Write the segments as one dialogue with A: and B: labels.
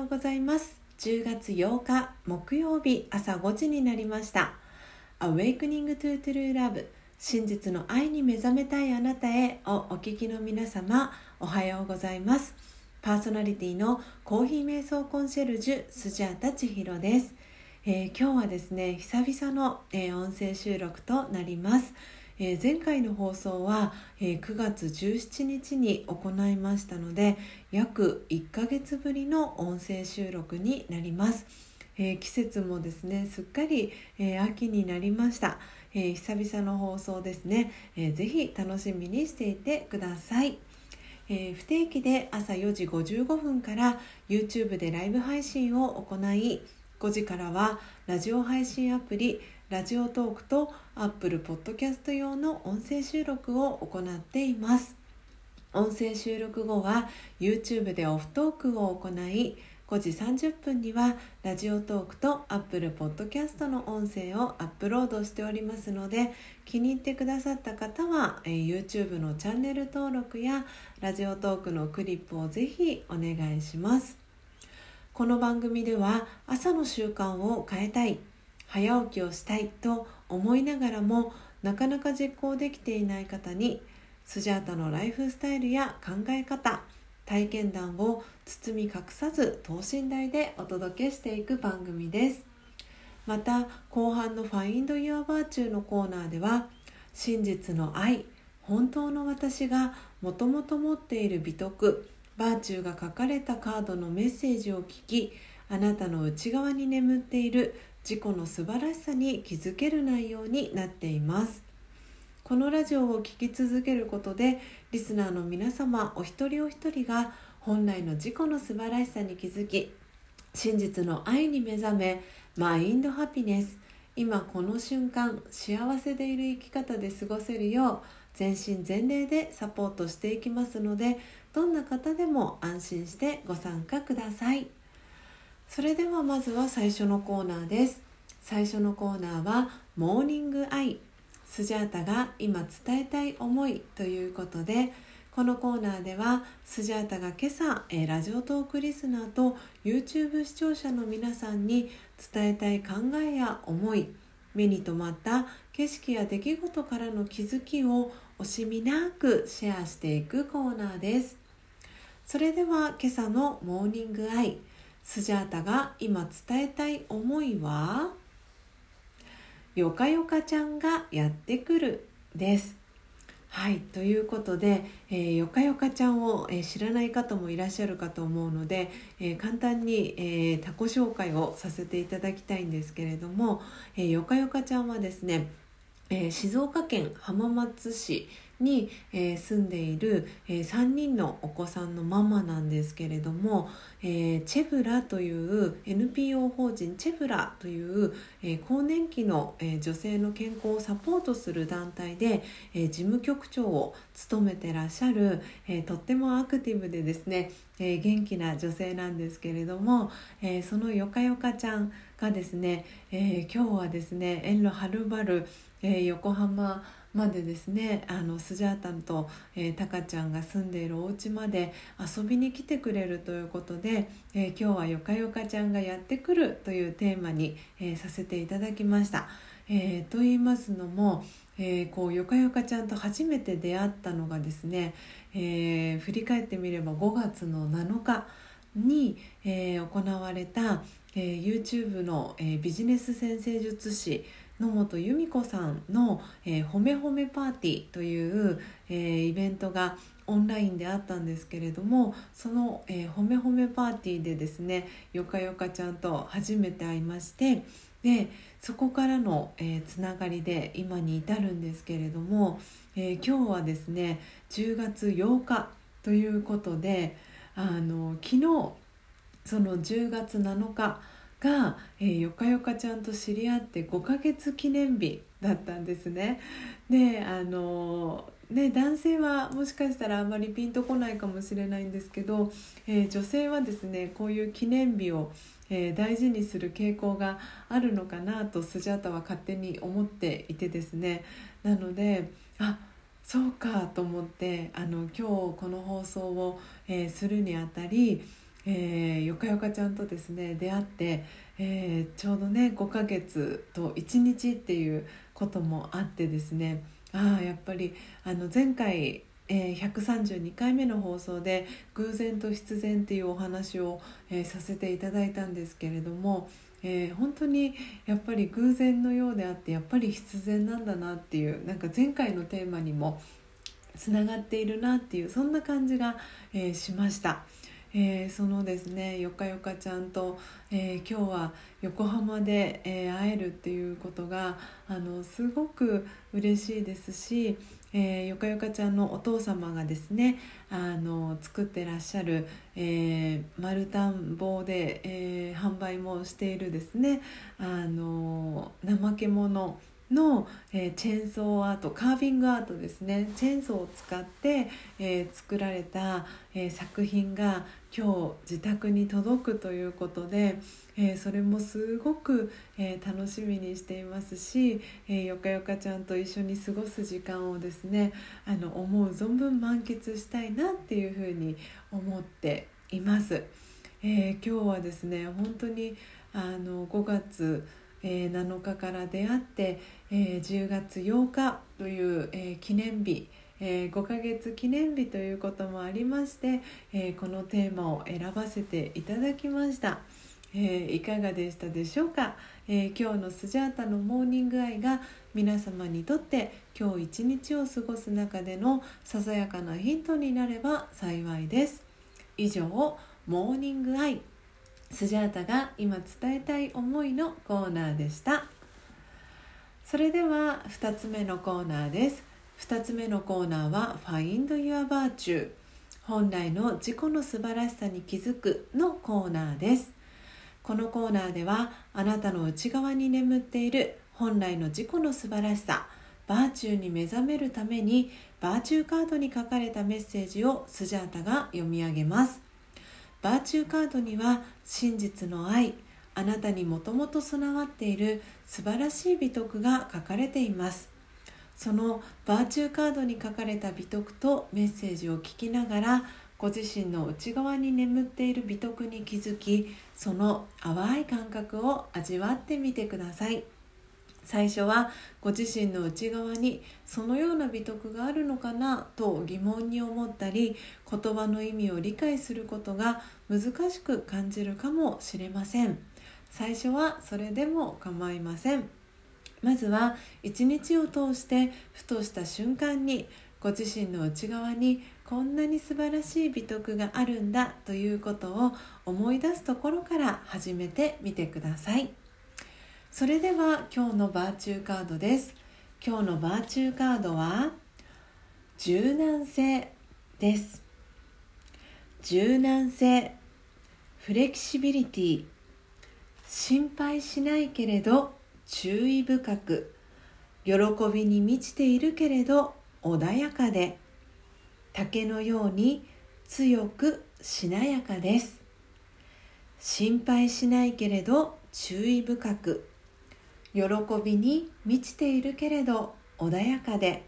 A: ようございます。10月8日木曜日朝5時になりました。Awakening to True Love 真実の愛に目覚めたいあなたへをお聞きの皆様おはようございます。パーソナリティのコーヒー瞑想コンシェルジュスジャータ千尋です、えー、今日はですね久々の、えー、音声収録となります。えー、前回の放送は、えー、9月17日に行いましたので約1ヶ月ぶりの音声収録になります、えー、季節もですねすっかり、え秋になりました、え久々の放送ですね、えー、ぜひ楽しみにしていてください。え、不定期で朝4時55分から YouTube でライブ配信を行い5時からはラジオ配信アプリラジオトークと Apple Podcast 用の音声収録を行っています。音声収録後は YouTube でオフトークを行い5時30分にはラジオトークと Apple Podcast の音声をアップロードしておりますので気に入ってくださった方は、え、YouTube のチャンネル登録やラジオトークのクリップをぜひお願いします。この番組では朝の習慣を変えたい。早起きをしたいと思いながらもなかなか実行できていない方にスジャータのライフスタイルや考え方体験談を包み隠さず等身大でお届けしていく番組です。また後半の「Find Your Virtue」のコーナーでは真実の愛本当の私がもともと持っている美徳バーチューが書かれたカードのメッセージを聞きあなたの内側に眠っている自己の素晴らしさに気づける内容になっていますこのラジオを聴き続けることでリスナーの皆様お一人お一人が本来の自己の素晴らしさに気づき真実の愛に目覚めマインドハピネス今この瞬間幸せでいる生き方で過ごせるよう全身全霊でサポートしていきますのでどんな方でも安心してご参加ください。それではまずは最初のコーナーです。最初のコーナーはモーニングアイ。スジャータが今伝えたい思いということでこのコーナーではスジャータが今朝、ラジオトークリスナーと YouTube 視聴者の皆さんに伝えたい考えや思い目に留まった景色や出来事からの気づきを惜しみなくシェアしていくコーナーです。それでは今朝のモーニングアイ。スジャータが今伝えたい思いはよかよかちゃんがやってくるです。はいということで、えー、よかよかちゃんを、えー、知らない方もいらっしゃるかと思うので、えー、簡単に、えー、他己紹介をさせていただきたいんですけれども、えー、よかよかちゃんはですね、え、静岡県浜松市に、えー、住んでいる、えー、3人のお子さんのママなんですけれども、えー、チェブラという NPO 法人チェブラという、え更年期の、え女性の健康をサポートする団体で、え事務局長を務めてらっしゃる、えとってもアクティブでですね、え元気な女性なんですけれども、えそのよかよかちゃんがですね、え今日はですね遠路はるばる、え横浜までですねあのスジャータンと、えー、タカちゃんが住んでいるお家まで遊びに来てくれるということで、えー、今日はよかよかちゃんがやってくるというテーマに、えー、させていただきました。えー、と言いますのも、えー、こうよかよかちゃんと初めて出会ったのがですね、え、振り返ってみれば5月の7日に、え、行われた、えー、YouTube の、え、ビジネス先生術師野本由美子さんの、えー、ほめほめパーティーという、えー、イベントがオンラインであったんですけれどもその、えー、ほめほめパーティーでですねよかよかちゃんと初めて会いましてでそこからの、えー、つながりで今に至るんですけれども、えー、今日はですね10月8日ということであの昨日その10月7日が、えー、よかよかちゃんと知り合って5ヶ月記念日だったんですね。であのね、男性はもしかしたらあまりピンとこないかもしれないんですけど、えー、女性はですねこういう記念日を、えー、大事にする傾向があるのかなとスジャータは勝手に思っていてですねなのであそうかと思ってあの今日この放送を、えー、するにあたりえー、よかよかちゃんとですね出会って、えー、ちょうどね5ヶ月と1日っていうこともあってですねああやっぱりあの前回えー、132回目の放送で「偶然と必然」っていうお話を、えー、させていただいたんですけれども、えー、本当にやっぱり偶然のようであってやっぱり必然なんだなっていうなんか前回のテーマにもつながっているなっていうそんな感じが、えしました。えー、そのですねよかよかちゃんと、えー、今日は横浜で、えー、会えるっていうことがあのすごく嬉しいですし、えよかよかちゃんのお父様がですねあの作ってらっしゃる、え丸太棒で、え販売もしているですねあの怠け者の、えー、チェーンソーアートカービングアートですねチェーンソーを使って、えー、作られた、えー、作品が今日自宅に届くということで、えそれもすごく、え楽しみにしていますし、えよかよかちゃんと一緒に過ごす時間をですねあの思う存分満喫したいなっていうふうに思っています。え今日はですね本当にあの5月えー、7日から出会って、えー、10月8日という、えー、記念日、えー、5ヶ月記念日ということもありまして、えこのテーマを選ばせていただきました。えいかがでしたでしょうか、え今日のスジャータのモーニングアイが皆様にとって今日一日を過ごす中でのささやかなヒントになれば幸いです。以上モーニングアイスジャータが今伝えたい思いのコーナーでしたそれでは2つ目のコーナーです。2つ目のコーナーは Find Your Virtue 本来の自己の素晴らしさに気づくのコーナーです。このコーナーではあなたの内側に眠っている本来の自己の素晴らしさバーチューに目覚めるためにバーチューカードに書かれたメッセージをスジャータが読み上げます。バーチューカードには真実の愛あなたにもともと備わっている素晴らしい美徳が書かれていますそのバーチューカードに書かれた美徳とメッセージを聞きながらご自身の内側に眠っている美徳に気づきその淡い感覚を味わってみてください。最初はご自身の内側にそのような美徳があるのかなと疑問に思ったり言葉の意味を理解することが難しく感じるかもしれません最初はそれでも構いません。まずは一日を通してふとした瞬間にご自身の内側にこんなに素晴らしい美徳があるんだということを思い出すところから始めてみてください。それでは今日のバーチューカードです。今日のバーチューカードは柔軟性です。柔軟性フレキシビリティ心配しないけれど注意深く喜びに満ちているけれど穏やかで竹のように強くしなやかです。心配しないけれど注意深く喜びに満ちているけれど穏やかで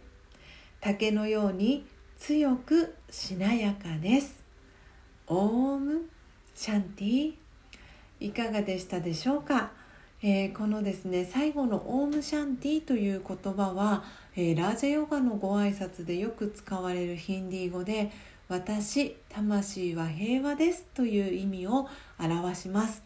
A: 竹のように強くしなやかです。オームシャンティいかがでしたでしょうか、えー、このですね最後のオームシャンティという言葉は、えー、ラージャヨガのご挨拶でよく使われるヒンディー語で私魂は平和ですという意味を表します。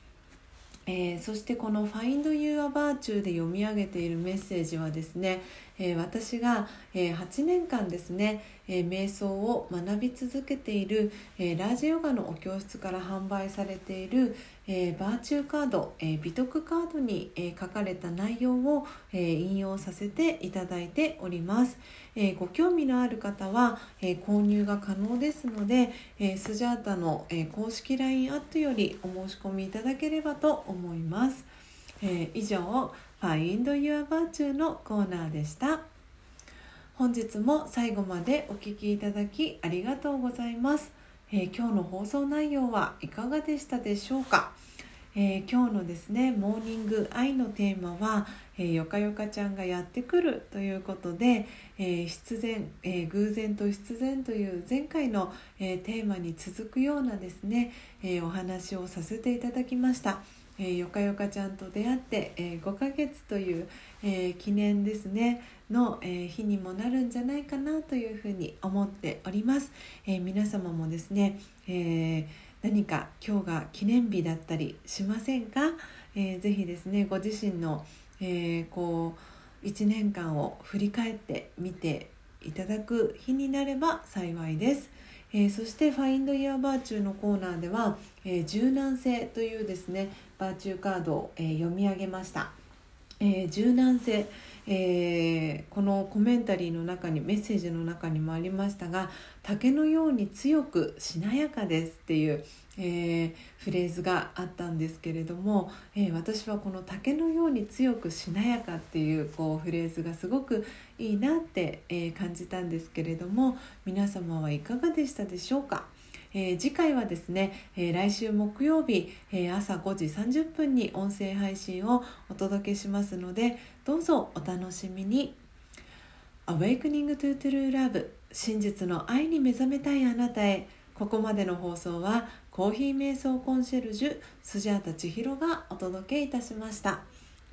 A: えー、そしてこの「Find Your Virtue」で読み上げているメッセージはですね、えー、私が、えー、8年間ですね、え瞑想を学び続けている、えラージヨガのお教室から販売されている、えバーチューカード、え美徳カードに、え書かれた内容を、え引用させていただいております。えご興味のある方は、え購入が可能ですので、えスジャータの、え公式 LINE アットよりお申し込みいただければと思います。え以上 Find Your Virtue のコーナーでした。本日も最後までお聴きいただきありがとうございます、えー、今日の放送内容はいかがでしたでしょうか、えー、今日のですねモーニング愛のテーマは、えー、よかよかちゃんがやってくるということで、えー、必然、えー、偶然と必然という前回の、えー、テーマに続くようなですね、えー、お話をさせていただきました。えー、よかよかちゃんと出会って、えー、5ヶ月という、えー、記念ですね。の、え、日にもなるんじゃないかなというふうに思っております、え、皆様もですね、え、何か今日が記念日だったりしませんか、えー、ぜひですねご自身の、え、こう1年間を振り返ってみていただく日になれば幸いです。えー、そして「Find Your Virtue」のコーナーでは、えー、柔軟性というですねバーチューカードを、えー、読み上げました、えー、柔軟性、え、このコメンタリーの中にメッセージの中にもありましたが竹のように強くしなやかですっていう、え、フレーズがあったんですけれども、え、私はこの竹のように強くしなやかっていうこうフレーズがすごくいいなって、え、感じたんですけれども皆様はいかがでしたでしょうか？えー、次回はですね、えー、来週木曜日、えー、朝5時30分に音声配信をお届けしますのでどうぞお楽しみに。Awakening to True Love 真実の愛に目覚めたいあなたへ。ここまでの放送はコーヒー瞑想コンシェルジュスジャータ千尋がお届けいたしました。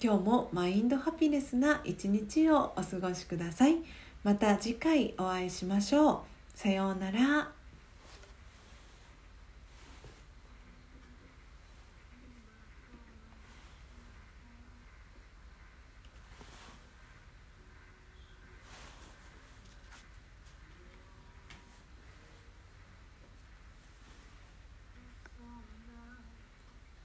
A: 今日もマインドハピネスな一日をお過ごしください。また次回お会いしましょう。さようなら。